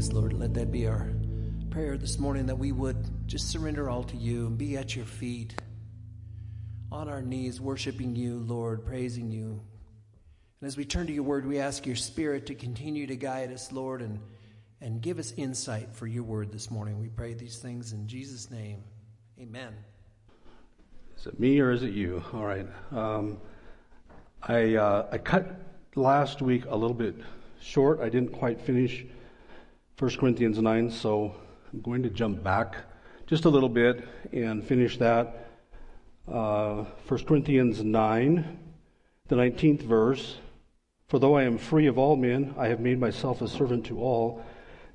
us, Lord. Let that be our prayer this morning that we would just surrender all to you and be at your feet, on our knees, worshiping you, Lord, praising you. And as we turn to your word, we ask your spirit to continue to guide us, Lord, and, and give us insight for your word this morning. We pray these things in Jesus' name. Amen. Is it me or is it you? All right. Um, I, uh, I cut last week a little bit short. I didn't quite finish 1 Corinthians 9, so I'm going to jump back just a little bit and finish that. Uh, 1 Corinthians 9, the 19th verse. For though I am free of all men, I have made myself a servant to all,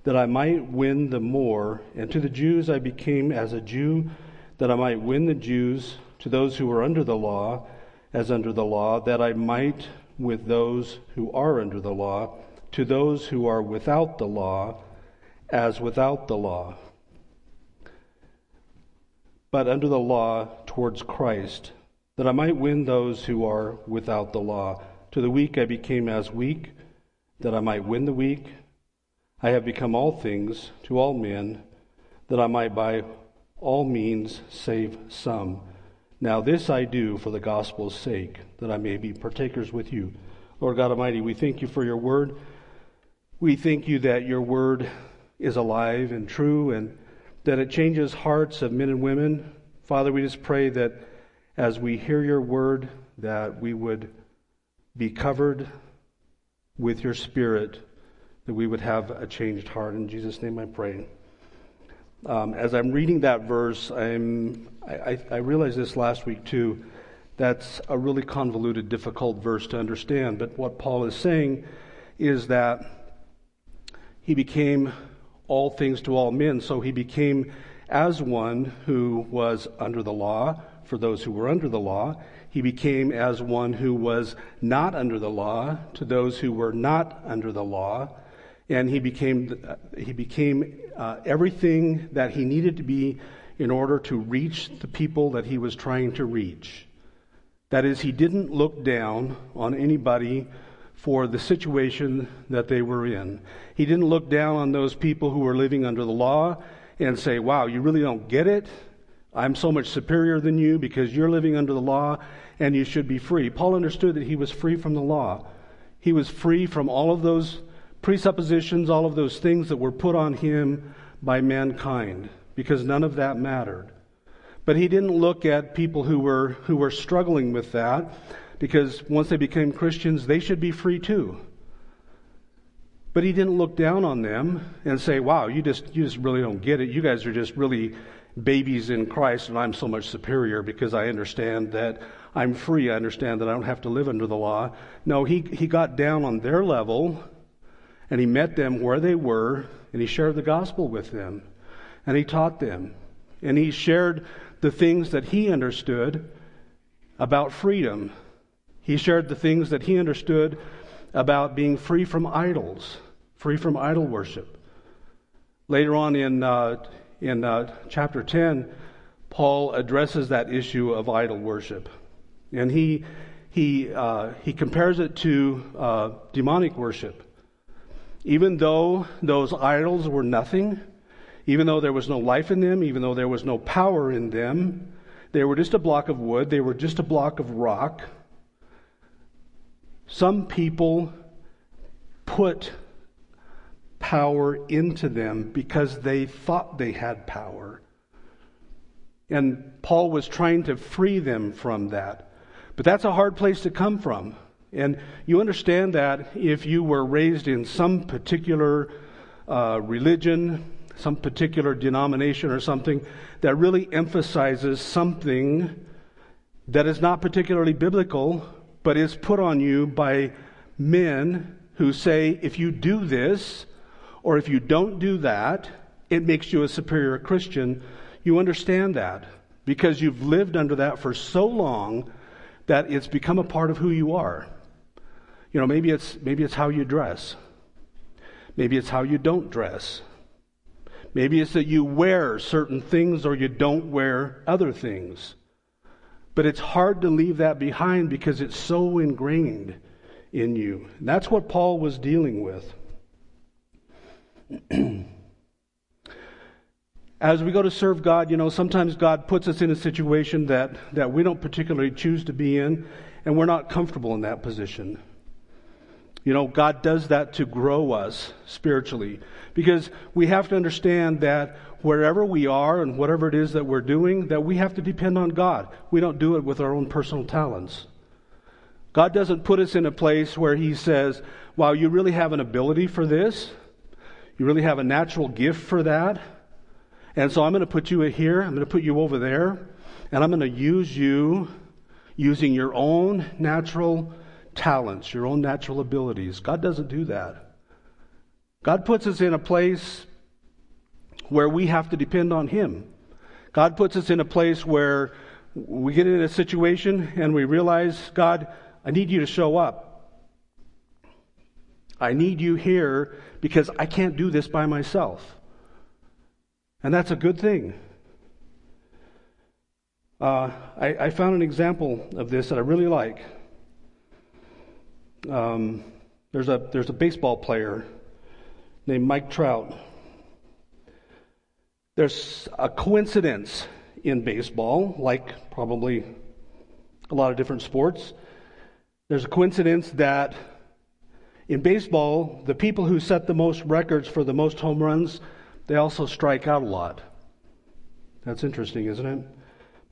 that I might win the more. And to the Jews I became as a Jew, that I might win the Jews. To those who are under the law, as under the law, that I might with those who are under the law. To those who are without the law, as without the law, but under the law towards Christ, that I might win those who are without the law. To the weak I became as weak, that I might win the weak. I have become all things to all men, that I might by all means save some. Now this I do for the gospel's sake, that I may be partakers with you. Lord God Almighty, we thank you for your word. We thank you that your word is alive and true and that it changes hearts of men and women. Father, we just pray that as we hear your word, that we would be covered with your spirit, that we would have a changed heart. In Jesus' name I pray. Um, as I'm reading that verse, I'm, I, I realized this last week too. That's a really convoluted, difficult verse to understand. But what Paul is saying is that he became all things to all men. So he became as one who was under the law for those who were under the law. He became as one who was not under the law to those who were not under the law. And he became, he became uh, everything that he needed to be in order to reach the people that he was trying to reach. That is, he didn't look down on anybody for the situation that they were in. He didn't look down on those people who were living under the law and say, Wow, you really don't get it? I'm so much superior than you because you're living under the law and you should be free. Paul understood that he was free from the law. He was free from all of those presuppositions, all of those things that were put on him by mankind because none of that mattered. But he didn't look at people who were, who were struggling with that because once they became Christians, they should be free too. But he didn't look down on them and say, wow, you just, you just really don't get it. You guys are just really babies in Christ and I'm so much superior because I understand that I'm free. I understand that I don't have to live under the law. No, he, he got down on their level and he met them where they were and he shared the gospel with them and he taught them and he shared the things that he understood about freedom he shared the things that he understood about being free from idols, free from idol worship. Later on in, uh, in uh, chapter 10, Paul addresses that issue of idol worship. And he, he, uh, he compares it to uh, demonic worship. Even though those idols were nothing, even though there was no life in them, even though there was no power in them, they were just a block of wood, they were just a block of rock. Some people put power into them because they thought they had power. And Paul was trying to free them from that. But that's a hard place to come from. And you understand that if you were raised in some particular uh, religion, some particular denomination or something that really emphasizes something that is not particularly biblical, but is put on you by men who say, if you do this, or if you don't do that, it makes you a superior Christian. You understand that because you've lived under that for so long that it's become a part of who you are. You know, maybe it's, maybe it's how you dress. Maybe it's how you don't dress. Maybe it's that you wear certain things or you don't wear other things. But it's hard to leave that behind because it's so ingrained in you. And that's what Paul was dealing with. As we go to serve God, you know, sometimes God puts us in a situation that, that we don't particularly choose to be in, and we're not comfortable in that position. You know, God does that to grow us spiritually. Because we have to understand that wherever we are and whatever it is that we're doing, that we have to depend on God. We don't do it with our own personal talents. God doesn't put us in a place where He says, wow, you really have an ability for this. You really have a natural gift for that. And so I'm going to put you here. I'm going to put you over there. And I'm going to use you using your own natural talents, your own natural abilities. God doesn't do that. God puts us in a place where we have to depend on Him. God puts us in a place where we get in a situation and we realize, God, I need you to show up. I need you here because I can't do this by myself. And that's a good thing. Uh, I, I, found an example of this that I really like. Um, there's a there's a baseball player named Mike Trout. There's a coincidence in baseball, like probably a lot of different sports. There's a coincidence that in baseball, the people who set the most records for the most home runs, they also strike out a lot. That's interesting, isn't it?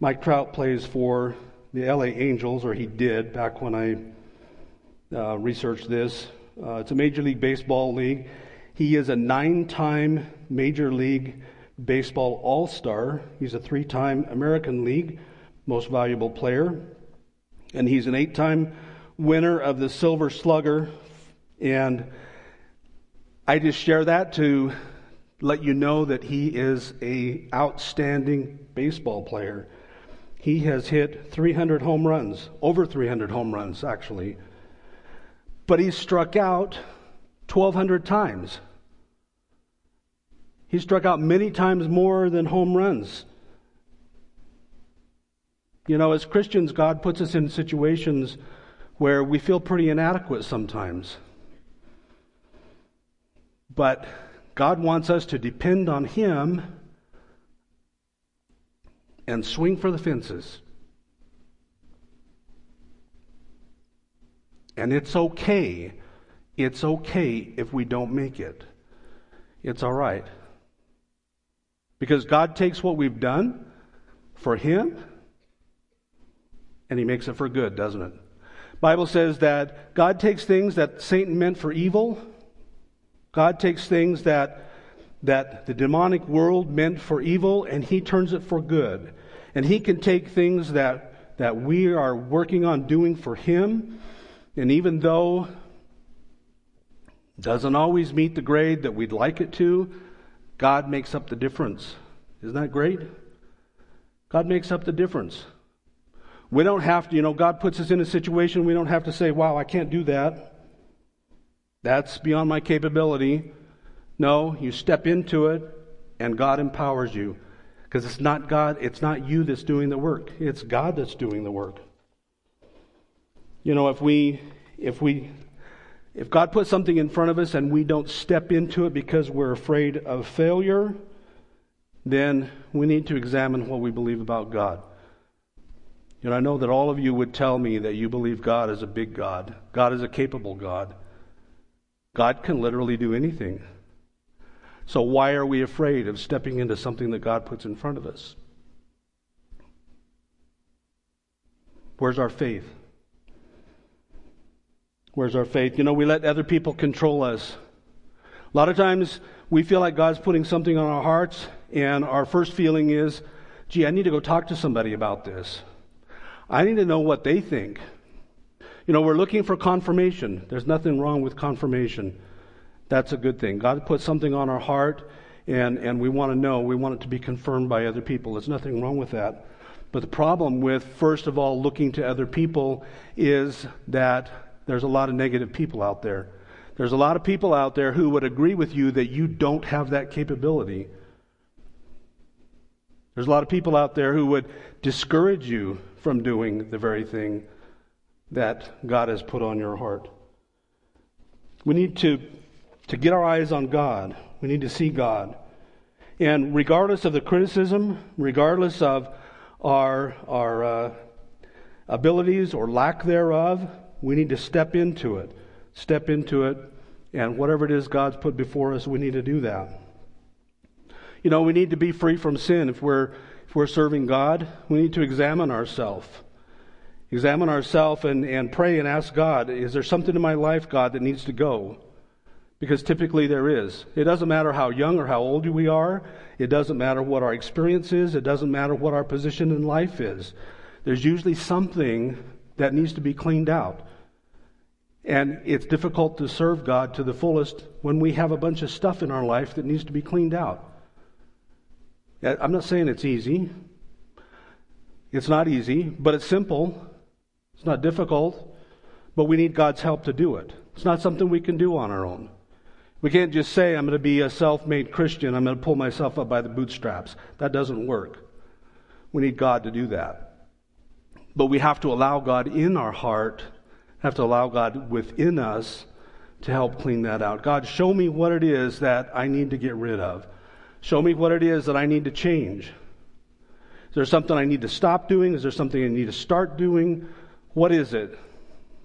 Mike Trout plays for the LA Angels, or he did back when I uh, researched this. Uh, it's a Major League Baseball league. He is a nine time Major League Baseball All Star. He's a three time American League Most Valuable Player. And he's an eight time winner of the Silver Slugger. And I just share that to let you know that he is a outstanding baseball player. He has hit 300 home runs, over 300 home runs actually but he's struck out 1,200 times. He struck out many times more than home runs. You know, as Christians, God puts us in situations where we feel pretty inadequate sometimes. But God wants us to depend on Him and swing for the fences. And it's okay. It's okay if we don't make it. It's all right. Because God takes what we've done for Him and He makes it for good, doesn't it? Bible says that God takes things that Satan meant for evil. God takes things that that the demonic world meant for evil and he turns it for good. And he can take things that that we are working on doing for him and even though doesn't always meet the grade that we'd like it to, God makes up the difference. Isn't that great? God makes up the difference. We don't have to, you know, God puts us in a situation we don't have to say, wow, I can't do that. That's beyond my capability. No, you step into it and God empowers you. Because it's not God, it's not you that's doing the work. It's God that's doing the work. You know, if we, if we, if God puts something in front of us and we don't step into it because we're afraid of failure, then we need to examine what we believe about God. You know, I know that all of you would tell me that you believe God is a big God. God is a capable God. God can literally do anything. So why are we afraid of stepping into something that God puts in front of us? Where's our faith? Where's our faith? You know, we let other people control us. A lot of times we feel like God's putting something on our hearts, and our first feeling is, gee, I need to go talk to somebody about this. I need to know what they think. You know, we're looking for confirmation. There's nothing wrong with confirmation. That's a good thing. God put something on our heart, and, and we want to know. We want it to be confirmed by other people. There's nothing wrong with that. But the problem with, first of all, looking to other people is that there's a lot of negative people out there. There's a lot of people out there who would agree with you that you don't have that capability. There's a lot of people out there who would discourage you from doing the very thing that God has put on your heart. We need to, to get our eyes on God. We need to see God. And regardless of the criticism, regardless of our, our uh, abilities or lack thereof, we need to step into it. Step into it, and whatever it is God's put before us, we need to do that. You know, we need to be free from sin. If we're, if we're serving God, we need to examine ourselves. Examine ourselves and, and pray and ask God, is there something in my life, God, that needs to go? Because typically there is. It doesn't matter how young or how old we are. It doesn't matter what our experience is. It doesn't matter what our position in life is. There's usually something that needs to be cleaned out. And it's difficult to serve God to the fullest when we have a bunch of stuff in our life that needs to be cleaned out. I'm not saying it's easy. It's not easy, but it's simple. It's not difficult, but we need God's help to do it. It's not something we can do on our own. We can't just say, I'm going to be a self made Christian, I'm going to pull myself up by the bootstraps. That doesn't work. We need God to do that. But we have to allow God in our heart, have to allow God within us to help clean that out. God, show me what it is that I need to get rid of. Show me what it is that I need to change. Is there something I need to stop doing? Is there something I need to start doing? What is it?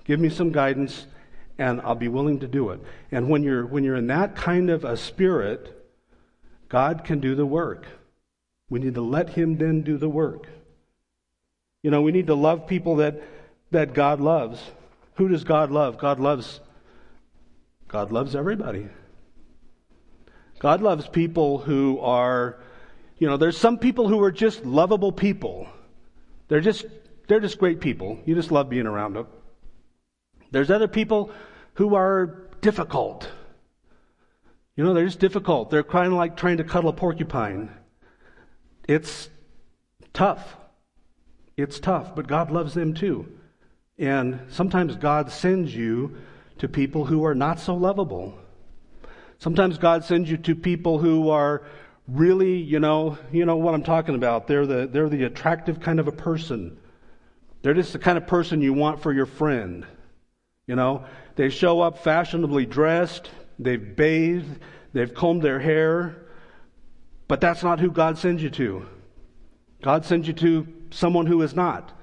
Give me some guidance and I'll be willing to do it. And when you're, when you're in that kind of a spirit, God can do the work. We need to let Him then do the work. You know, we need to love people that, that God loves. Who does God love? God loves God loves everybody. God loves people who are, you know, there's some people who are just lovable people. They're just they're just great people. You just love being around them. There's other people who are difficult. You know, they're just difficult. They're kind of like trying to cuddle a porcupine. It's tough. It's tough, but God loves them too. And sometimes God sends you to people who are not so lovable. Sometimes God sends you to people who are really, you know, you know what I'm talking about. They're the they're the attractive kind of a person. They're just the kind of person you want for your friend. You know, they show up fashionably dressed, they've bathed, they've combed their hair, but that's not who God sends you to. God sends you to someone who is not.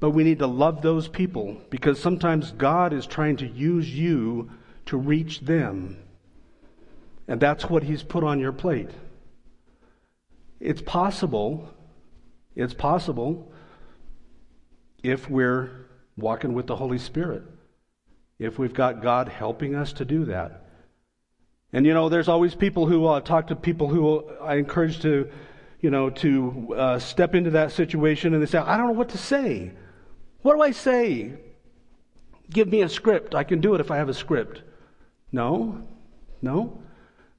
But we need to love those people because sometimes God is trying to use you to reach them. And that's what He's put on your plate. It's possible, it's possible if we're walking with the Holy Spirit if we've got God helping us to do that. And you know, there's always people who uh, talk to people who I encourage to, you know, to uh, step into that situation and they say, I don't know what to say. What do I say? Give me a script. I can do it if I have a script. No, no.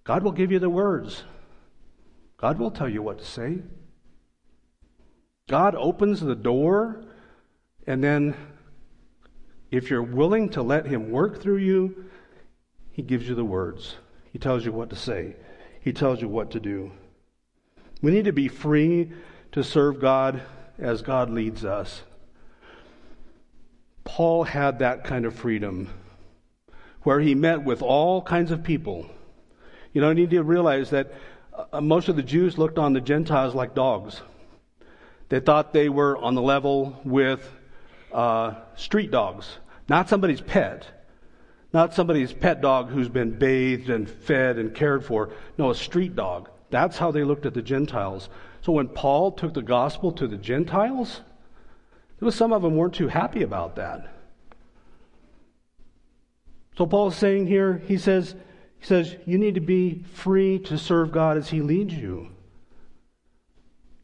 God will give you the words. God will tell you what to say. God opens the door and then if you're willing to let Him work through you, He gives you the words. He tells you what to say. He tells you what to do. We need to be free to serve God as God leads us. Paul had that kind of freedom where he met with all kinds of people. You know, you need to realize that uh, most of the Jews looked on the Gentiles like dogs. They thought they were on the level with uh, street dogs, not somebody's pet, not somebody's pet dog who's been bathed and fed and cared for. No, a street dog. That's how they looked at the Gentiles. So when Paul took the gospel to the Gentiles, was some of them weren't too happy about that. So Paul's saying here, he says, he says, you need to be free to serve God as He leads you.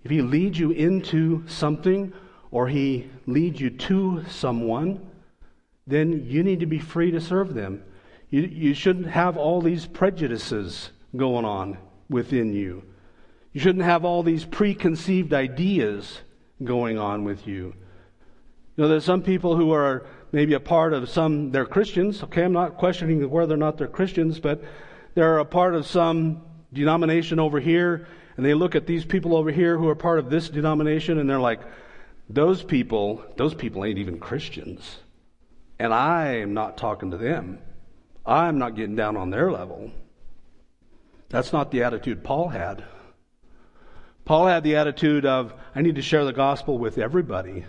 If He leads you into something or he leads you to someone, then you need to be free to serve them. You, you shouldn't have all these prejudices going on within you. You shouldn't have all these preconceived ideas going on with you. You know, there's some people who are maybe a part of some, they're Christians. Okay, I'm not questioning whether or not they're Christians, but they're a part of some denomination over here, and they look at these people over here who are part of this denomination, and they're like, those people, those people ain't even Christians. And I am not talking to them. I'm not getting down on their level. That's not the attitude Paul had. Paul had the attitude of, I need to share the gospel with everybody,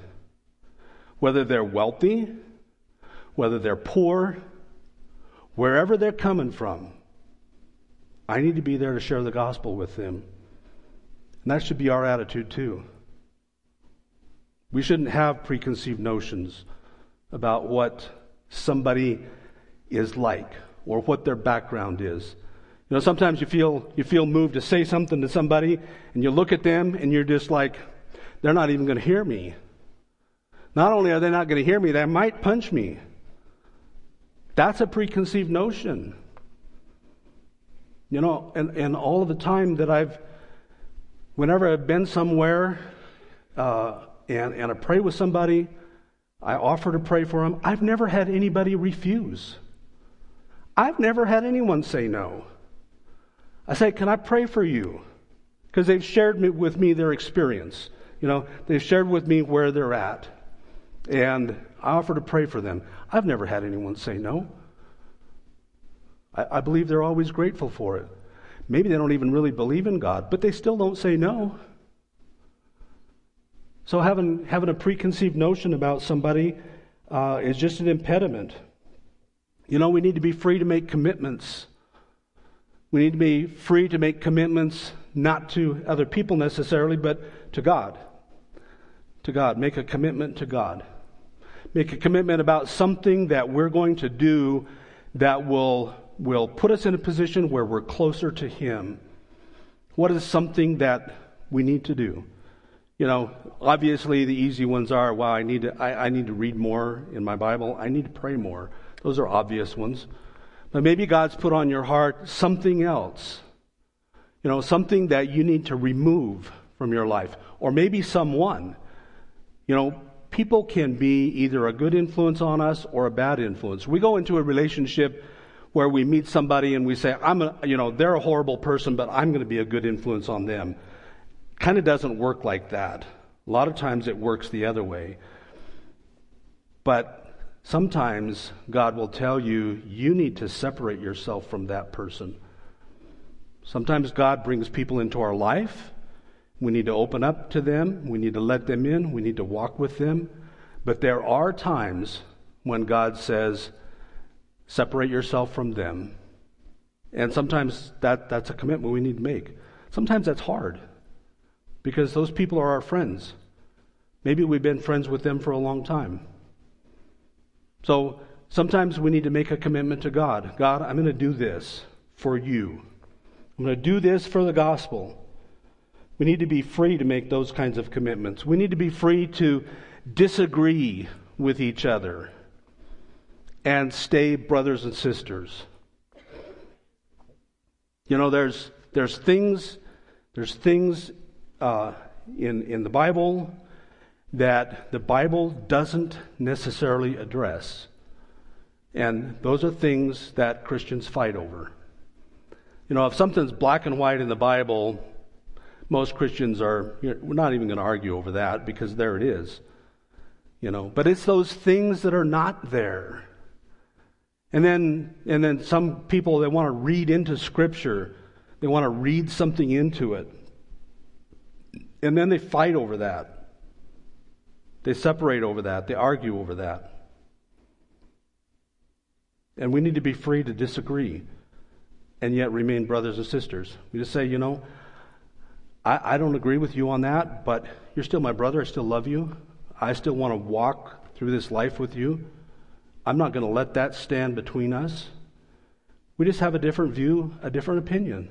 whether they're wealthy, whether they're poor, wherever they're coming from. I need to be there to share the gospel with them. And that should be our attitude too. We shouldn't have preconceived notions about what somebody is like or what their background is. You know, sometimes you feel, you feel moved to say something to somebody and you look at them and you're just like, they're not even going to hear me. Not only are they not going to hear me, they might punch me. That's a preconceived notion. You know, and, and all of the time that I've, whenever I've been somewhere uh, and, and I pray with somebody, I offer to pray for them, I've never had anybody refuse. I've never had anyone say no. I say, Can I pray for you? Because they've shared with me their experience. You know, they've shared with me where they're at. And I offer to pray for them. I've never had anyone say no. I, I believe they're always grateful for it. Maybe they don't even really believe in God, but they still don't say no. So having, having a preconceived notion about somebody uh, is just an impediment. You know, we need to be free to make commitments. We need to be free to make commitments not to other people necessarily, but to God. To God. Make a commitment to God. Make a commitment about something that we're going to do that will will put us in a position where we're closer to Him. What is something that we need to do? You know, obviously the easy ones are, wow, I need to, I, I need to read more in my Bible. I need to pray more. Those are obvious ones. But maybe God's put on your heart something else. You know, something that you need to remove from your life. Or maybe someone. You know, people can be either a good influence on us or a bad influence. We go into a relationship where we meet somebody and we say, I'm a, you know, they're a horrible person, but I'm going to be a good influence on them. Kind of doesn't work like that. A lot of times it works the other way. But sometimes God will tell you, you need to separate yourself from that person. Sometimes God brings people into our life. We need to open up to them. We need to let them in. We need to walk with them. But there are times when God says, Separate yourself from them. And sometimes that, that's a commitment we need to make. Sometimes that's hard because those people are our friends. Maybe we've been friends with them for a long time. So sometimes we need to make a commitment to God. God, I'm going to do this for you. I'm going to do this for the gospel. We need to be free to make those kinds of commitments. We need to be free to disagree with each other and stay brothers and sisters. You know, there's there's things there's things uh, in in the Bible that the Bible doesn't necessarily address, and those are things that Christians fight over. You know, if something's black and white in the Bible, most Christians are we're not even going to argue over that because there it is. You know, but it's those things that are not there and then, and then some people, they want to read into Scripture. They want to read something into it. And then they fight over that. They separate over that. They argue over that. And we need to be free to disagree and yet remain brothers and sisters. We just say, you know, I, I don't agree with you on that, but you're still my brother. I still love you. I still want to walk through this life with you. I'm not going to let that stand between us. We just have a different view, a different opinion.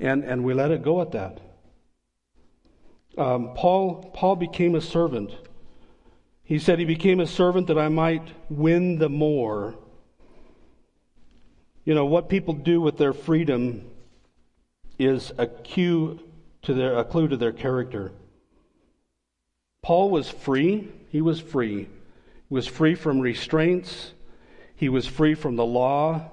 And, and we let it go at that. Um, Paul, Paul became a servant. He said he became a servant that I might win the more. You know, what people do with their freedom is a cue to their, a clue to their character. Paul was free. He was free He was free from restraints. He was free from the law.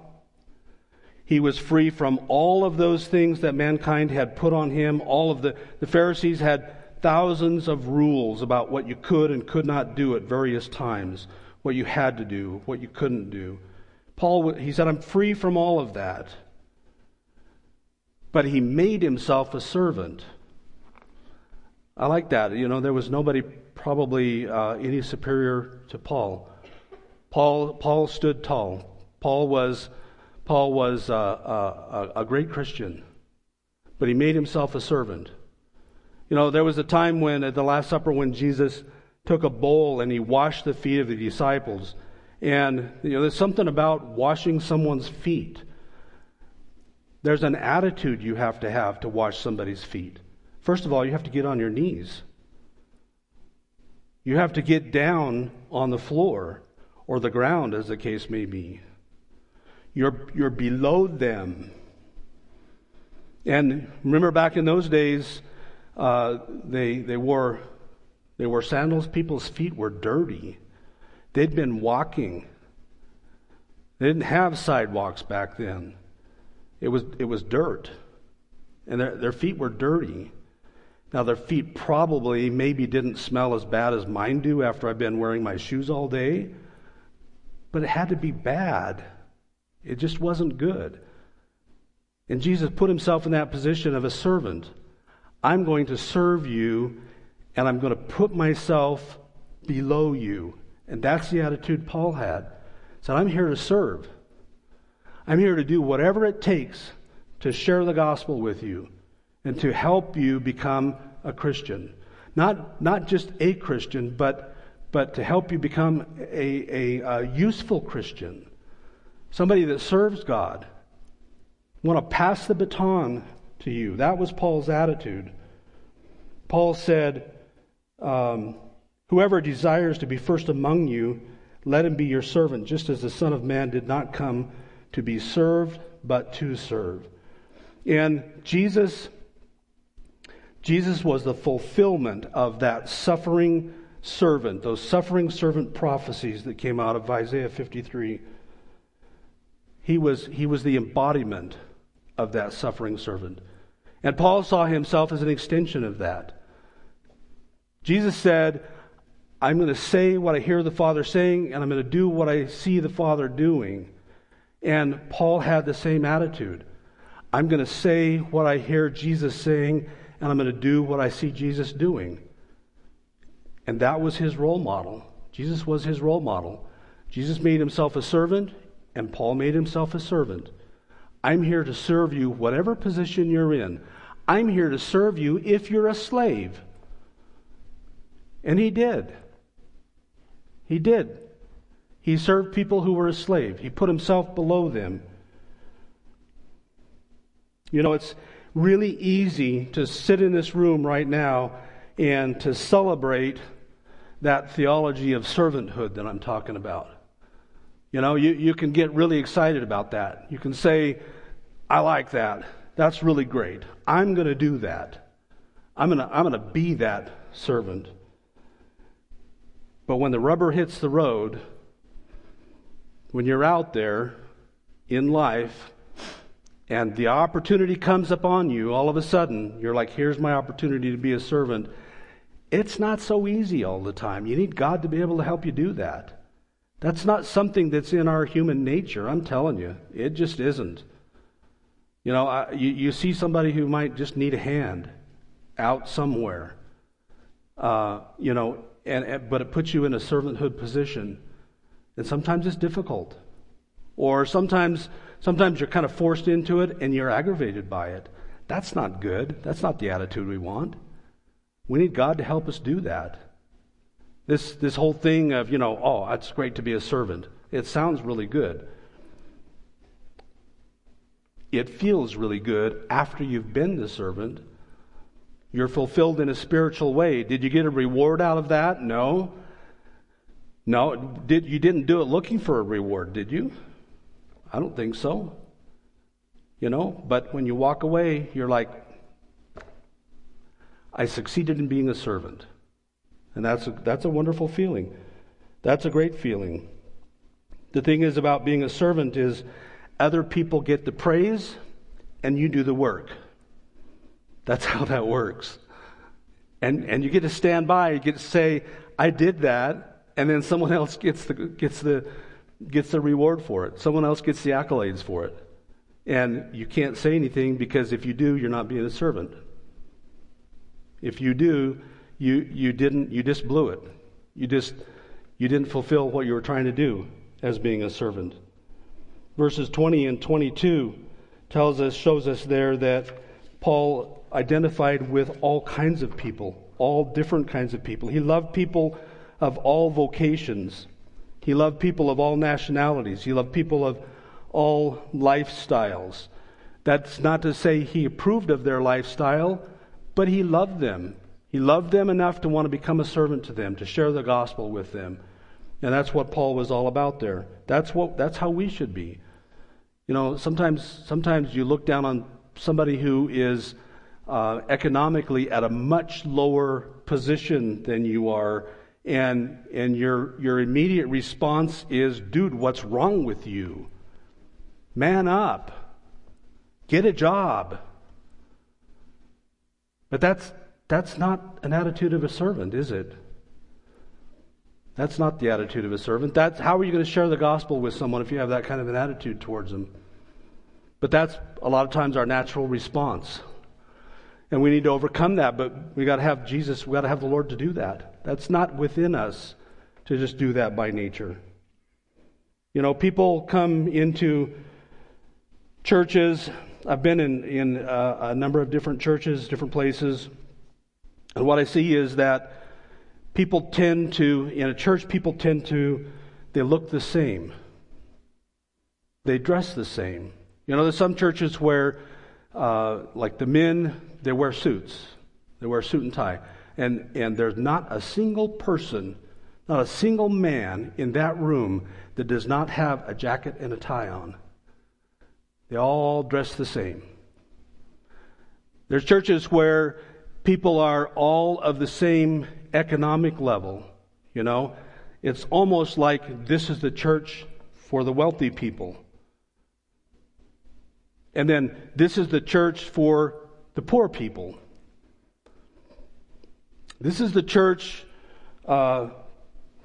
He was free from all of those things that mankind had put on him. All of the, the Pharisees had thousands of rules about what you could and could not do at various times, what you had to do, what you couldn't do. Paul, he said, I'm free from all of that. But he made himself a servant. I like that. You know, there was nobody probably uh, any superior to Paul. Paul Paul stood tall. Paul was Paul was uh, uh, a great Christian, but he made himself a servant. You know, there was a time when at the Last Supper when Jesus took a bowl and he washed the feet of the disciples. And you know, there's something about washing someone's feet. There's an attitude you have to have to wash somebody's feet. First of all, you have to get on your knees. You have to get down on the floor or the ground, as the case may be. You're, you're below them. And remember back in those days, uh, they, they, wore, they wore sandals. People's feet were dirty. They'd been walking. They didn't have sidewalks back then. It was, it was dirt. And their, their feet were dirty. Now, their feet probably, maybe didn't smell as bad as mine do after I've been wearing my shoes all day, but it had to be bad. It just wasn't good. And Jesus put himself in that position of a servant. I'm going to serve you, and I'm going to put myself below you. And that's the attitude Paul had. He said, I'm here to serve. I'm here to do whatever it takes to share the gospel with you and to help you become a Christian. Not, not just a Christian, but, but to help you become a, a, a useful Christian. Somebody that serves God. I want to pass the baton to you. That was Paul's attitude. Paul said, um, Whoever desires to be first among you, let him be your servant, just as the Son of Man did not come to be served, but to serve. And Jesus Jesus was the fulfillment of that suffering servant, those suffering servant prophecies that came out of Isaiah 53. He was, he was the embodiment of that suffering servant. And Paul saw himself as an extension of that. Jesus said, I'm going to say what I hear the Father saying, and I'm going to do what I see the Father doing. And Paul had the same attitude. I'm going to say what I hear Jesus saying, and I'm going to do what I see Jesus doing. And that was his role model. Jesus was his role model. Jesus made himself a servant, and Paul made himself a servant. I'm here to serve you, whatever position you're in. I'm here to serve you if you're a slave. And he did. He did. He served people who were a slave. He put himself below them. You know, it's really easy to sit in this room right now and to celebrate that theology of servanthood that I'm talking about. You know, you, you can get really excited about that. You can say, I like that. That's really great. I'm going to do that. I'm going to I'm going to be that servant. But when the rubber hits the road, when you're out there in life, and the opportunity comes upon you all of a sudden, you're like, here's my opportunity to be a servant. It's not so easy all the time. You need God to be able to help you do that. That's not something that's in our human nature. I'm telling you, it just isn't. You know, I, you, you see somebody who might just need a hand out somewhere, uh, you know, and, and, but it puts you in a servanthood position. And sometimes it's difficult. Or sometimes Sometimes you're kind of forced into it and you're aggravated by it. That's not good. That's not the attitude we want. We need God to help us do that. This, this whole thing of, you know, oh, it's great to be a servant. It sounds really good. It feels really good after you've been the servant. You're fulfilled in a spiritual way. Did you get a reward out of that? No. No, did, you didn't do it looking for a reward, did you? I don't think so. You know, but when you walk away, you're like, I succeeded in being a servant. And that's a, that's a wonderful feeling. That's a great feeling. The thing is about being a servant is other people get the praise and you do the work. That's how that works. And and you get to stand by, you get to say, I did that, and then someone else gets the gets the gets the reward for it. Someone else gets the accolades for it. And you can't say anything because if you do, you're not being a servant. If you do, you, you didn't you just blew it. You just you didn't fulfill what you were trying to do as being a servant. Verses 20 and 22 tells us shows us there that Paul identified with all kinds of people, all different kinds of people. He loved people of all vocations. He loved people of all nationalities. He loved people of all lifestyles. That's not to say he approved of their lifestyle, but he loved them. He loved them enough to want to become a servant to them, to share the gospel with them. And that's what Paul was all about there. That's what that's how we should be. You know, sometimes sometimes you look down on somebody who is uh, economically at a much lower position than you are, and and your your immediate response is, "Dude, what's wrong with you? Man up, get a job." But that's that's not an attitude of a servant, is it? That's not the attitude of a servant. That's how are you going to share the gospel with someone if you have that kind of an attitude towards them? But that's a lot of times our natural response. And we need to overcome that, but we got to have Jesus, we got to have the Lord to do that. That's not within us to just do that by nature. You know, people come into churches. I've been in, in uh, a number of different churches, different places. And what I see is that people tend to, in a church, people tend to, they look the same. They dress the same. You know, there's some churches where, uh, like the men, they wear suits. They wear suit and tie. And, and there's not a single person, not a single man in that room that does not have a jacket and a tie on. They all dress the same. There's churches where people are all of the same economic level. You know, it's almost like this is the church for the wealthy people. And then this is the church for the poor people. This is the church uh,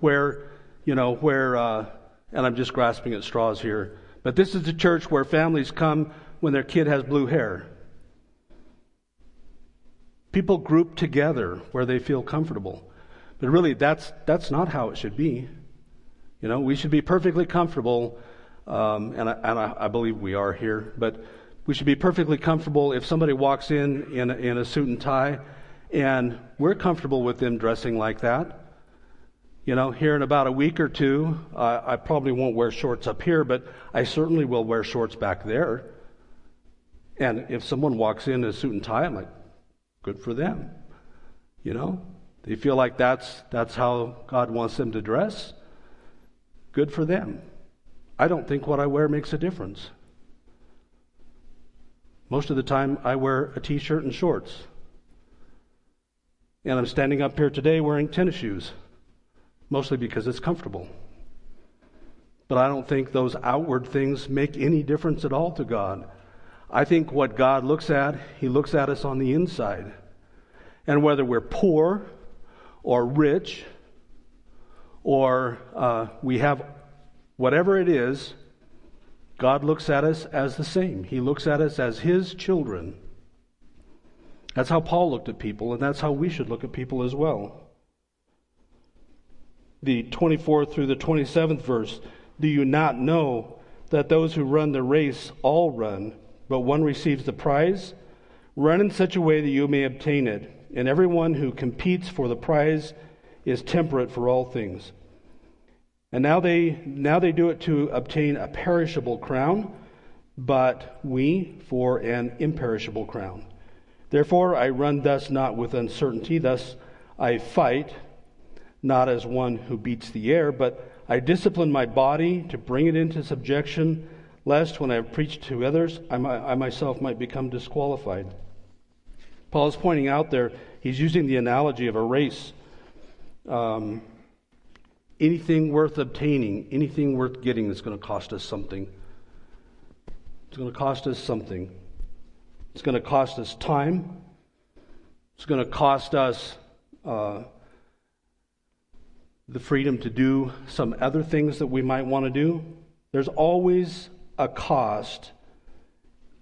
where, you know, where, uh, and I'm just grasping at straws here, but this is the church where families come when their kid has blue hair. People group together where they feel comfortable. But really, that's, that's not how it should be. You know, we should be perfectly comfortable, um, and, I, and I, I, believe we are here, but we should be perfectly comfortable if somebody walks in in a, in a suit and tie, and we're comfortable with them dressing like that. You know, here in about a week or two, uh, I probably won't wear shorts up here, but I certainly will wear shorts back there. And if someone walks in in a suit and tie, I'm like, Good for them. You know, they feel like that's that's how God wants them to dress. Good for them. I don't think what I wear makes a difference. Most of the time, I wear a t shirt and shorts. And I'm standing up here today wearing tennis shoes, mostly because it's comfortable. But I don't think those outward things make any difference at all to God. I think what God looks at, He looks at us on the inside. And whether we're poor or rich or uh, we have whatever it is, God looks at us as the same. He looks at us as His children. That's how Paul looked at people, and that's how we should look at people as well. The 24th through the 27th verse Do you not know that those who run the race all run? but one receives the prize. Run in such a way that you may obtain it. And everyone who competes for the prize is temperate for all things. And now they now they do it to obtain a perishable crown, but we for an imperishable crown. Therefore I run thus not with uncertainty, thus I fight not as one who beats the air, but I discipline my body to bring it into subjection lest when I have preached to others, I, I myself might become disqualified. Paul is pointing out there, he's using the analogy of a race. Um, anything worth obtaining, anything worth getting is going to cost us something. It's going to cost us something. It's going to cost us time. It's going to cost us uh, the freedom to do some other things that we might want to do. There's always a cost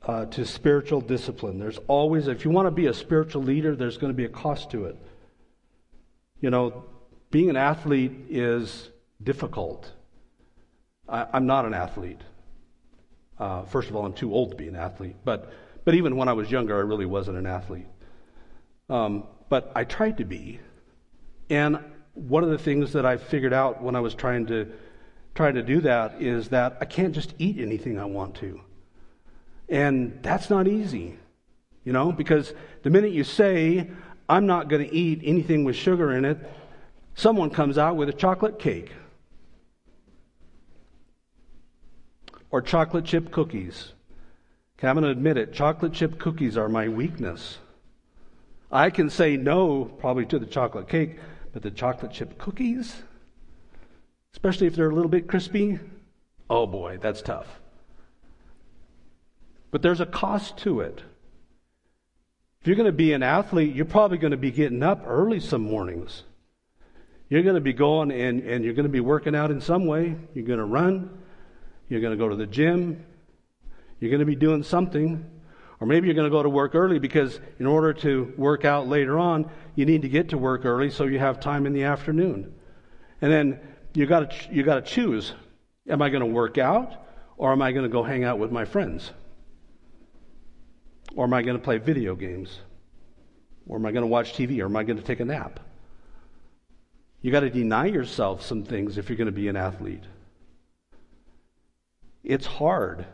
uh, to spiritual discipline. There's always, if you want to be a spiritual leader, there's going to be a cost to it. You know, being an athlete is difficult. I, am not an athlete. Uh, first of all, I'm too old to be an athlete. But, but even when I was younger, I really wasn't an athlete. Um, but I tried to be. And one of the things that I figured out when I was trying to trying to do that is that I can't just eat anything I want to. And that's not easy, you know, because the minute you say, I'm not going to eat anything with sugar in it, someone comes out with a chocolate cake or chocolate chip cookies. Okay, I'm going to admit it, chocolate chip cookies are my weakness. I can say no probably to the chocolate cake, but the chocolate chip cookies, especially if they're a little bit crispy, oh boy, that's tough. But there's a cost to it. If you're going to be an athlete, you're probably going to be getting up early some mornings. You're going to be going and, and you're going to be working out in some way. You're going to run. You're going to go to the gym. You're going to be doing something. Or maybe you're going to go to work early because in order to work out later on, you need to get to work early so you have time in the afternoon. And then you got to you got to choose: Am I going to work out, or am I going to go hang out with my friends? Or am I going to play video games? Or am I going to watch TV? Or am I going to take a nap? You got to deny yourself some things if you're going to be an athlete. It's hard.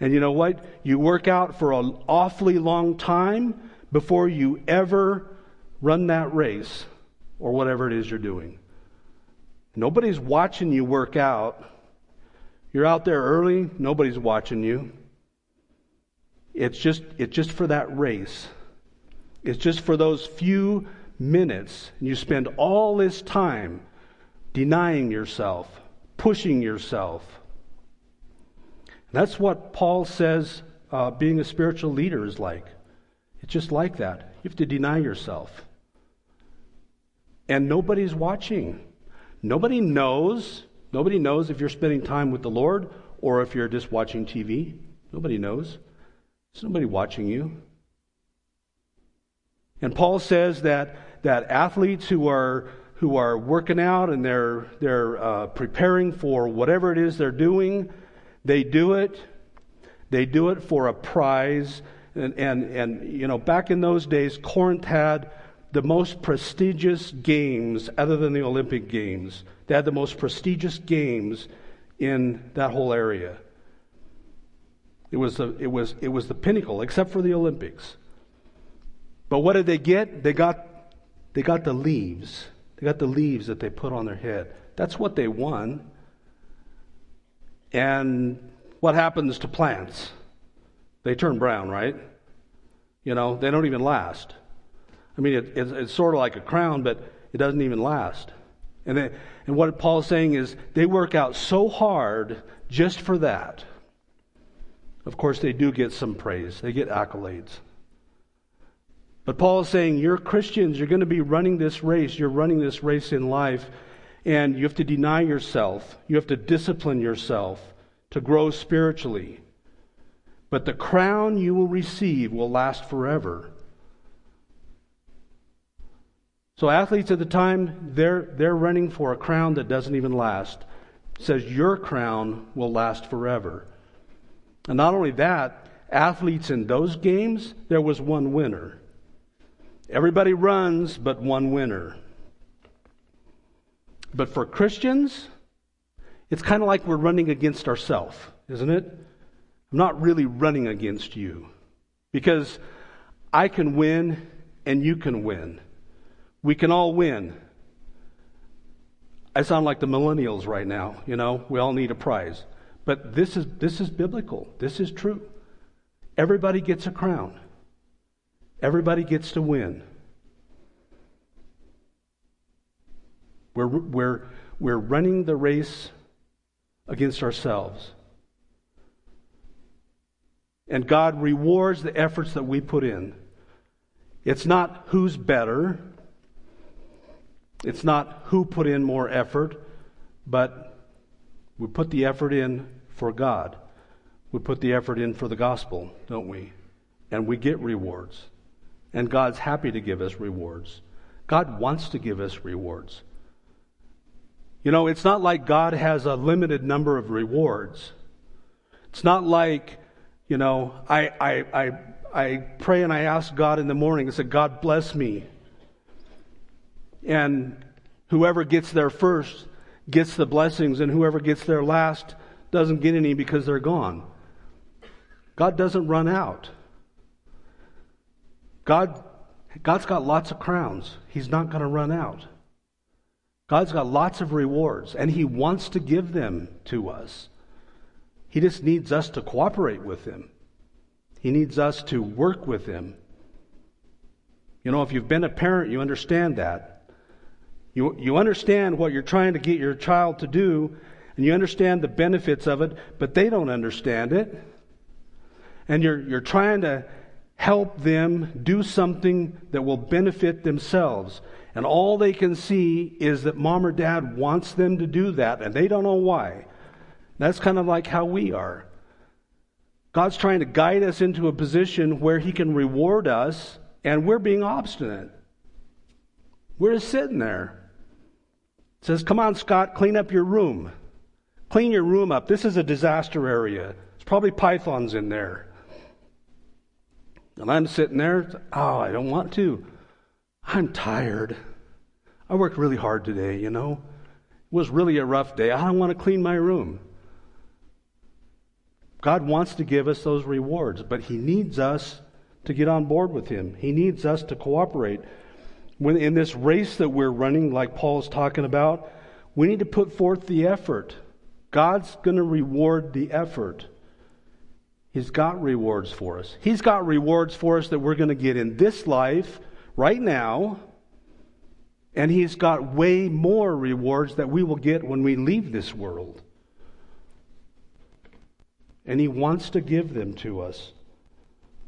And you know what? You work out for an awfully long time before you ever run that race or whatever it is you're doing. Nobody's watching you work out. You're out there early, nobody's watching you. It's just, it's just for that race. It's just for those few minutes. And you spend all this time denying yourself, pushing yourself. That's what Paul says uh, being a spiritual leader is like. It's just like that. You have to deny yourself. And nobody's watching. Nobody knows. Nobody knows if you're spending time with the Lord or if you're just watching TV. Nobody knows. There's nobody watching you. And Paul says that, that athletes who are, who are working out and they're, they're uh, preparing for whatever it is they're doing, they do it. They do it for a prize. And, and, and, you know, back in those days, Corinth had the most prestigious games other than the Olympic Games. They had the most prestigious games in that whole area. It was, the, it, was, it was the pinnacle, except for the Olympics. But what did they get? They got, they got the leaves. They got the leaves that they put on their head. That's what they won. And what happens to plants? They turn brown, right? You know, they don't even last. I mean, it, it's, it's sort of like a crown, but it doesn't even last. And, they, and what Paul's saying is they work out so hard just for that. Of course, they do get some praise, they get accolades. But Paul is saying, You're Christians, you're going to be running this race, you're running this race in life, and you have to deny yourself, you have to discipline yourself to grow spiritually. But the crown you will receive will last forever. So athletes at the time, they're, they're running for a crown that doesn't even last. It says your crown will last forever. And not only that, athletes in those games, there was one winner. Everybody runs, but one winner. But for Christians, it's kind of like we're running against ourselves, isn't it? I'm not really running against you because I can win and you can win. We can all win. I sound like the millennials right now, you know, we all need a prize. But this is, this is biblical. This is true. Everybody gets a crown, everybody gets to win. We're, we're, we're running the race against ourselves. And God rewards the efforts that we put in. It's not who's better. It's not who put in more effort, but we put the effort in for God. we put the effort in for the gospel, don't we? And we get rewards. And God's happy to give us rewards. God wants to give us rewards. You know, it's not like God has a limited number of rewards. It's not like, you know, I, I, I, I pray and I ask God in the morning and say, God bless me. And whoever gets there first gets the blessings, and whoever gets there last doesn't get any because they're gone. God doesn't run out. God, God's got lots of crowns. He's not going to run out. God's got lots of rewards, and He wants to give them to us. He just needs us to cooperate with Him. He needs us to work with Him. You know, if you've been a parent, you understand that. You, you understand what you're trying to get your child to do, and you understand the benefits of it, but they don't understand it. And you're, you're trying to help them do something that will benefit themselves. And all they can see is that mom or dad wants them to do that, and they don't know why. That's kind of like how we are. God's trying to guide us into a position where He can reward us, and we're being obstinate. We're just sitting there. It says, Come on, Scott, clean up your room. Clean your room up. This is a disaster area. There's probably pythons in there. And I'm sitting there, oh, I don't want to. I'm tired. I worked really hard today, you know. It was really a rough day. I don't want to clean my room. God wants to give us those rewards, but He needs us to get on board with Him. He needs us to cooperate. When in this race that we're running, like Paul's talking about, we need to put forth the effort. God's going to reward the effort. He's got rewards for us. He's got rewards for us that we're going to get in this life right now. And He's got way more rewards that we will get when we leave this world. And He wants to give them to us.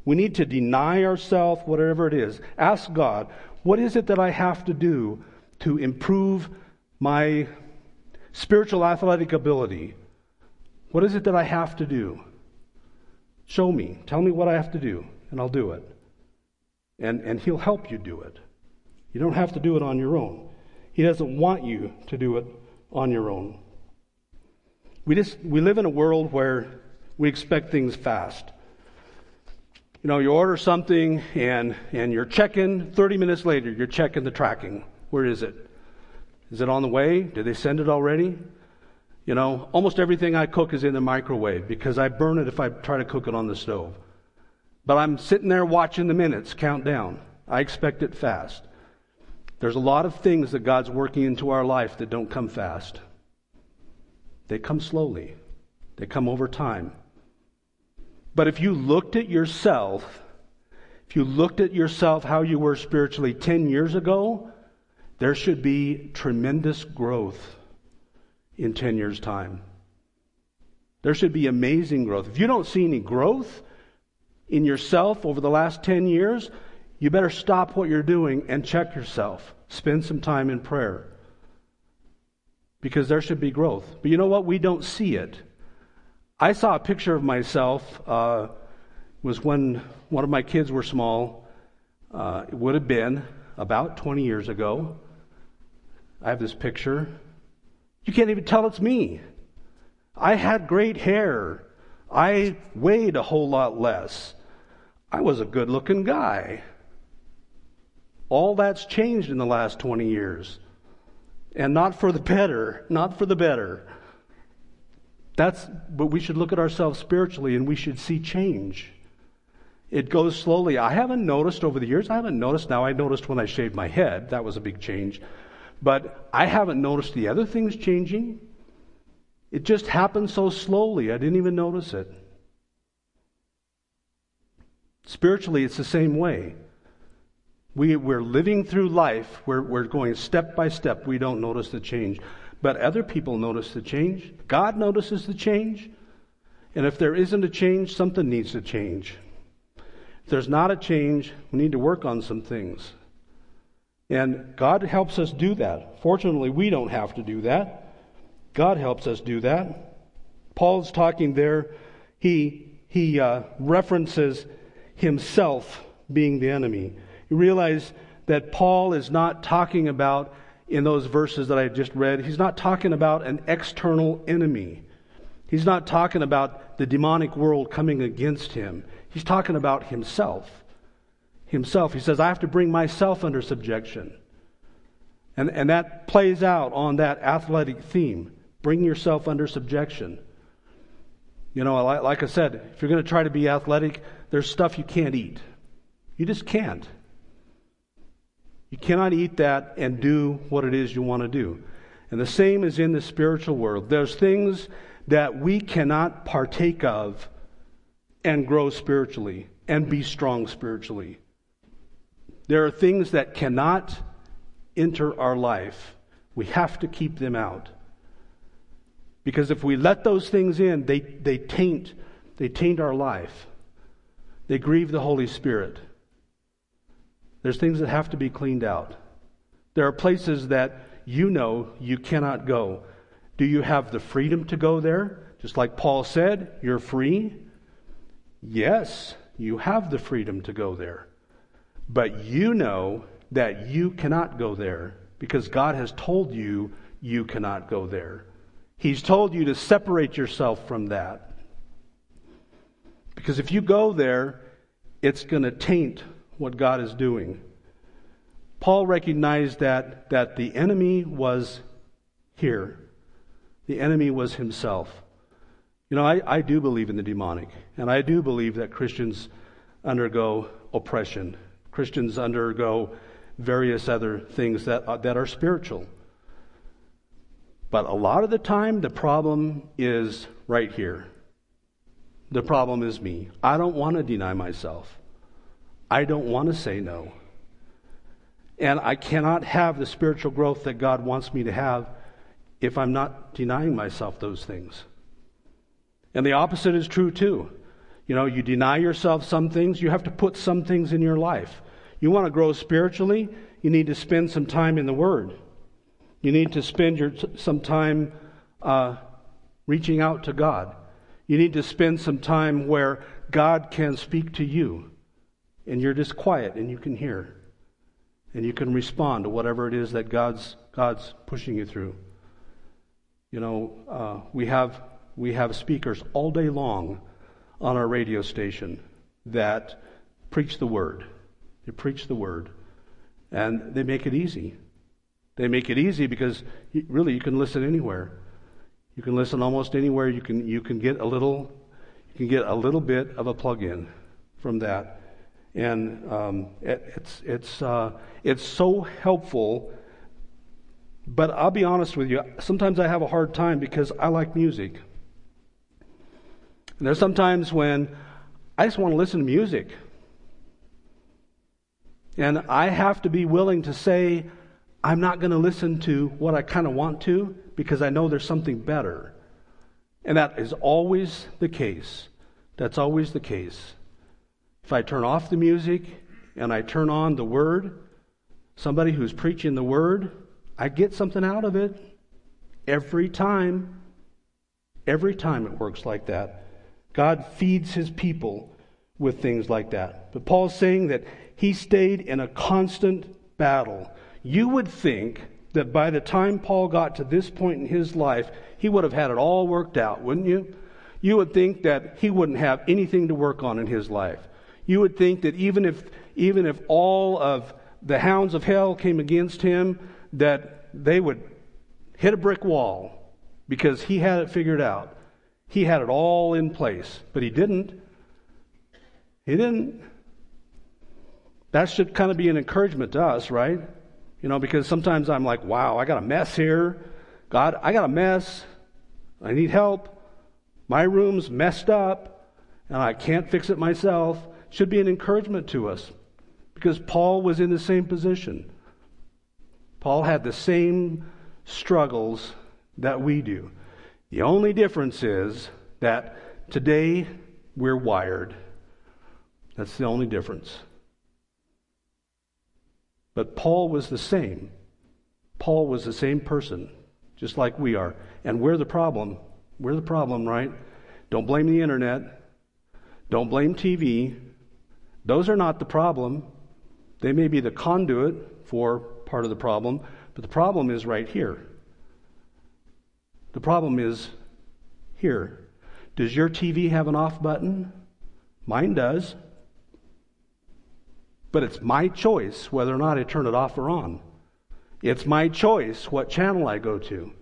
We need to deny ourselves, whatever it is. Ask God, what is it that I have to do to improve my spiritual athletic ability? What is it that I have to do? Show me. Tell me what I have to do, and I'll do it. And, and He'll help you do it. You don't have to do it on your own. He doesn't want you to do it on your own. We just we live in a world where we expect things fast. You know, you order something and and you're checking 30 minutes later, you're checking the tracking. Where is it? Is it on the way? Did they send it already? You know, almost everything I cook is in the microwave because I burn it if I try to cook it on the stove. But I'm sitting there watching the minutes count down. I expect it fast. There's a lot of things that God's working into our life that don't come fast. They come slowly. They come over time. But if you looked at yourself, if you looked at yourself how you were spiritually 10 years ago, there should be tremendous growth in 10 years' time. There should be amazing growth. If you don't see any growth in yourself over the last 10 years, you better stop what you're doing and check yourself. Spend some time in prayer. Because there should be growth. But you know what? We don't see it. I saw a picture of myself. Uh, was when one of my kids were small. Uh, it would have been about 20 years ago. I have this picture. You can't even tell it's me. I had great hair. I weighed a whole lot less. I was a good looking guy. All that's changed in the last 20 years. And not for the better, not for the better. That's, but we should look at ourselves spiritually and we should see change. It goes slowly. I haven't noticed over the years, I haven't noticed now. I noticed when I shaved my head, that was a big change. But I haven't noticed the other things changing. It just happened so slowly, I didn't even notice it. Spiritually, it's the same way. We, we're living through life, we're, we're going step by step, we don't notice the change. But other people notice the change. God notices the change. And if there isn't a change, something needs to change. If there's not a change, we need to work on some things. And God helps us do that. Fortunately, we don't have to do that. God helps us do that. Paul's talking there he, he uh, references himself being the enemy. You realize that Paul is not talking about, in those verses that I just read, he's not talking about an external enemy. He's not talking about the demonic world coming against him. He's talking about himself. Himself. He says, I have to bring myself under subjection. And, and that plays out on that athletic theme. Bring yourself under subjection. You know, like, like I said, if you're going to try to be athletic, there's stuff you can't eat. You just can't. You cannot eat that and do what it is you want to do. And the same is in the spiritual world. There's things that we cannot partake of and grow spiritually and be strong spiritually. There are things that cannot enter our life. We have to keep them out. Because if we let those things in, they, they taint they taint our life. They grieve the Holy Spirit. There's things that have to be cleaned out. There are places that you know you cannot go. Do you have the freedom to go there? Just like Paul said, you're free. Yes, you have the freedom to go there. But you know that you cannot go there because God has told you you cannot go there. He's told you to separate yourself from that. Because if you go there, it's going to taint what God is doing. Paul recognized that, that the enemy was here. The enemy was himself. You know, I, I do believe in the demonic, and I do believe that Christians undergo oppression. Christians undergo various other things that, uh, that are spiritual. But a lot of the time, the problem is right here. The problem is me. I don't want to deny myself. I don't want to say no. And I cannot have the spiritual growth that God wants me to have if I'm not denying myself those things. And the opposite is true too. You know, you deny yourself some things, you have to put some things in your life. You want to grow spiritually, you need to spend some time in the Word. You need to spend your, some time uh, reaching out to God. You need to spend some time where God can speak to you and you're just quiet and you can hear and you can respond to whatever it is that God's, God's pushing you through. You know, uh, we have we have speakers all day long on our radio station that preach the word. They preach the word, and they make it easy. They make it easy because really you can listen anywhere. You can listen almost anywhere. You can you can get a little you can get a little bit of a plug-in from that, and um, it, it's it's uh, it's so helpful but I'll be honest with you, sometimes I have a hard time because I like music. And there's sometimes when I just want to listen to music. And I have to be willing to say, I'm not going to listen to what I kind of want to because I know there's something better. And that is always the case. That's always the case. If I turn off the music and I turn on the Word, somebody who's preaching the Word, I get something out of it every time. Every time it works like that. God feeds his people with things like that. But Paul's saying that he stayed in a constant battle. You would think that by the time Paul got to this point in his life, he would have had it all worked out, wouldn't you? You would think that he wouldn't have anything to work on in his life. You would think that even if even if all of the hounds of hell came against him, that they would hit a brick wall because he had it figured out. He had it all in place, but he didn't. He didn't. That should kind of be an encouragement to us, right? You know, because sometimes I'm like, wow, I got a mess here. God, I got a mess. I need help. My room's messed up, and I can't fix it myself. Should be an encouragement to us because Paul was in the same position. Paul had the same struggles that we do. The only difference is that today we're wired. That's the only difference. But Paul was the same. Paul was the same person, just like we are. And we're the problem. We're the problem, right? Don't blame the internet. Don't blame TV. Those are not the problem. They may be the conduit for part of the problem, but the problem is right here. The problem is here. Does your TV have an off button? Mine does. But it's my choice whether or not I turn it off or on. It's my choice what channel I go to.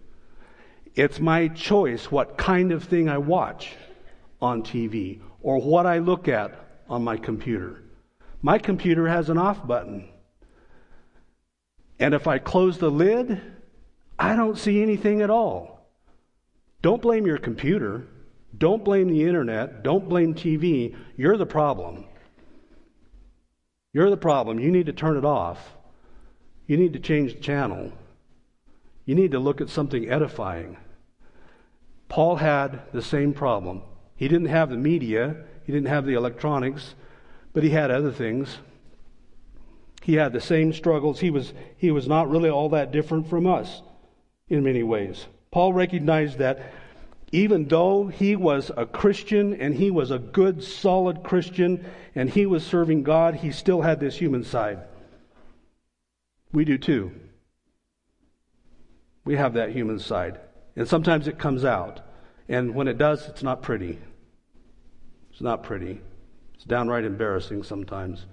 It's my choice what kind of thing I watch on TV or what I look at on my computer. My computer has an off button. And if I close the lid, I don't see anything at all. Don't blame your computer. Don't blame the internet. Don't blame TV. You're the problem. You're the problem. You need to turn it off. You need to change the channel. You need to look at something edifying. Paul had the same problem. He didn't have the media, he didn't have the electronics, but he had other things. He had the same struggles. He was, he was not really all that different from us in many ways. Paul recognized that even though he was a Christian and he was a good, solid Christian and he was serving God, he still had this human side. We do too. We have that human side. And sometimes it comes out. And when it does, it's not pretty. It's not pretty. It's downright embarrassing sometimes.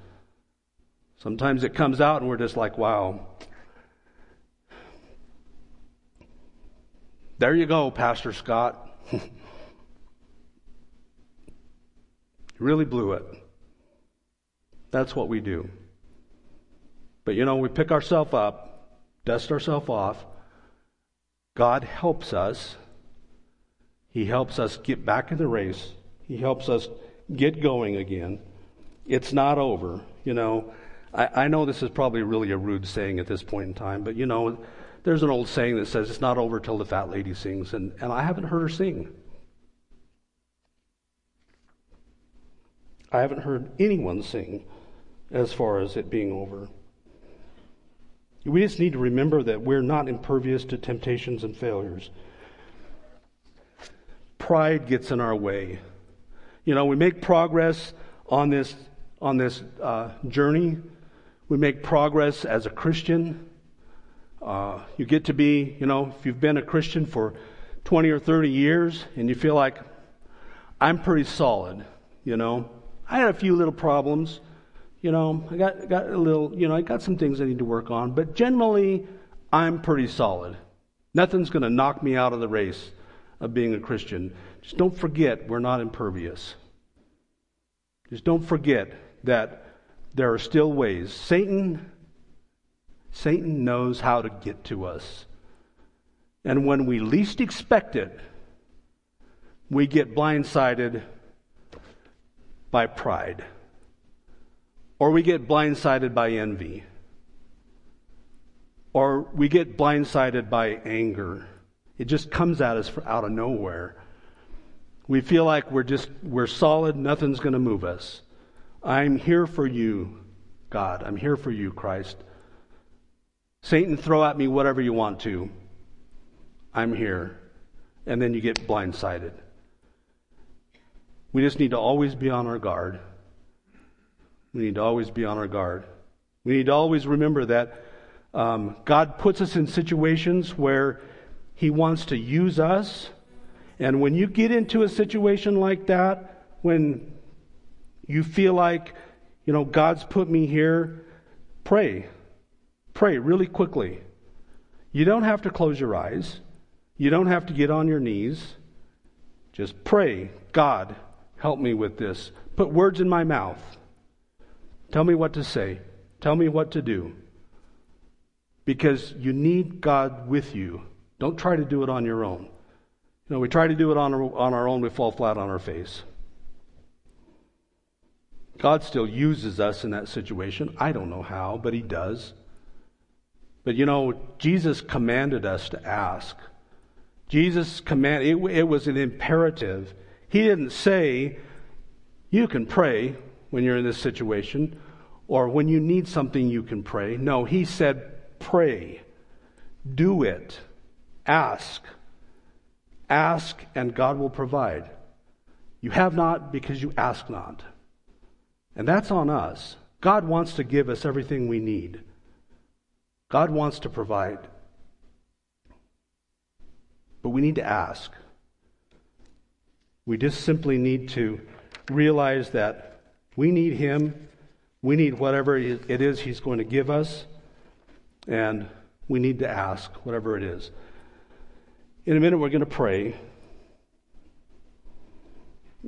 Sometimes it comes out and we're just like, wow. There you go, Pastor Scott. really blew it. That's what we do. But you know, we pick ourselves up, dust ourselves off. God helps us. He helps us get back in the race. He helps us get going again. It's not over. You know, I, I know this is probably really a rude saying at this point in time, but you know, there's an old saying that says it's not over till the fat lady sings, and, and I haven't heard her sing. I haven't heard anyone sing as far as it being over. We just need to remember that we're not impervious to temptations and failures. Pride gets in our way. You know, we make progress on this on this uh, journey. We make progress as a Christian. Uh, you get to be, you know, if you've been a Christian for 20 or 30 years and you feel like I'm pretty solid, you know. I had a few little problems, you know, I got, got a little, you know, I got some things I need to work on, but generally, I'm pretty solid. Nothing's going to knock me out of the race of being a Christian. Just don't forget we're not impervious. Just don't forget that there are still ways. Satan, Satan knows how to get to us. And when we least expect it, we get blindsided by pride or we get blindsided by envy, or we get blindsided by anger. It just comes at us out of nowhere. We feel like we're just we're solid, nothing's going to move us. I'm here for you, God. I'm here for you, Christ. Satan, throw at me whatever you want to. I'm here. And then you get blindsided. We just need to always be on our guard. We need to always be on our guard. We need to always remember that um, God puts us in situations where He wants to use us. And when you get into a situation like that, when you feel like, you know, God's put me here, pray. Pray really quickly. You don't have to close your eyes. You don't have to get on your knees. Just pray, God, help me with this. Put words in my mouth. Tell me what to say. Tell me what to do. Because you need God with you. Don't try to do it on your own. You know, we try to do it on our, on our own, we fall flat on our face. God still uses us in that situation. I don't know how, but He does. But you know, Jesus commanded us to ask. Jesus commanded, it, it was an imperative. He didn't say, you can pray, when you're in this situation, or when you need something, you can pray. No, he said, pray. Do it. Ask. Ask, and God will provide. You have not because you ask not. And that's on us. God wants to give us everything we need. God wants to provide. But we need to ask. We just simply need to realize that we need Him. We need whatever it is He's going to give us. And we need to ask whatever it is. In a minute, we're going to pray.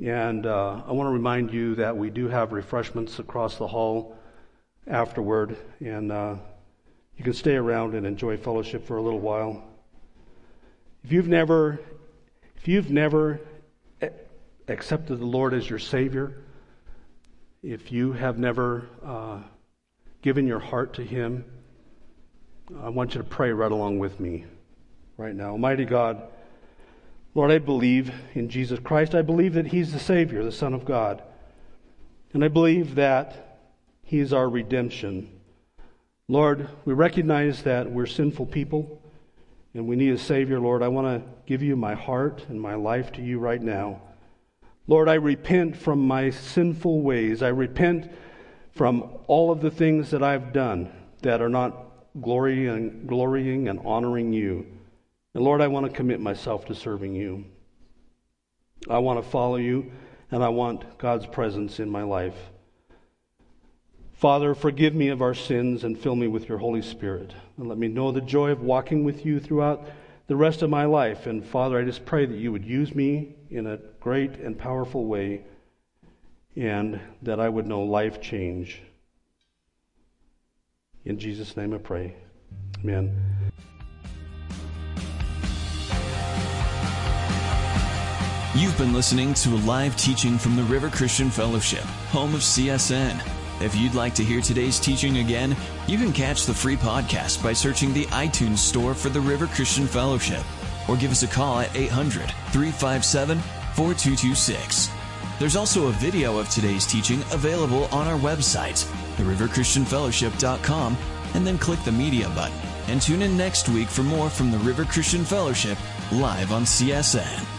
And uh, I want to remind you that we do have refreshments across the hall afterward. And uh, you can stay around and enjoy fellowship for a little while. If you've never, if you've never accepted the Lord as your Savior, if you have never uh, given your heart to Him, I want you to pray right along with me right now. Almighty God, Lord, I believe in Jesus Christ. I believe that He's the Savior, the Son of God. And I believe that He is our redemption. Lord, we recognize that we're sinful people and we need a Savior. Lord, I want to give you my heart and my life to you right now. Lord, I repent from my sinful ways. I repent from all of the things that I've done that are not glorying, glorying and honoring you. And Lord, I want to commit myself to serving you. I want to follow you, and I want God's presence in my life. Father, forgive me of our sins and fill me with your Holy Spirit. And let me know the joy of walking with you throughout the rest of my life. And Father, I just pray that you would use me in a great and powerful way and that I would know life change. In Jesus' name I pray. Amen. You've been listening to a live teaching from the River Christian Fellowship, home of CSN. If you'd like to hear today's teaching again, you can catch the free podcast by searching the iTunes store for the River Christian Fellowship or give us a call at 800 357 4226. There's also a video of today's teaching available on our website, theriverchristianfellowship.com, and then click the media button. And tune in next week for more from the River Christian Fellowship live on CSN.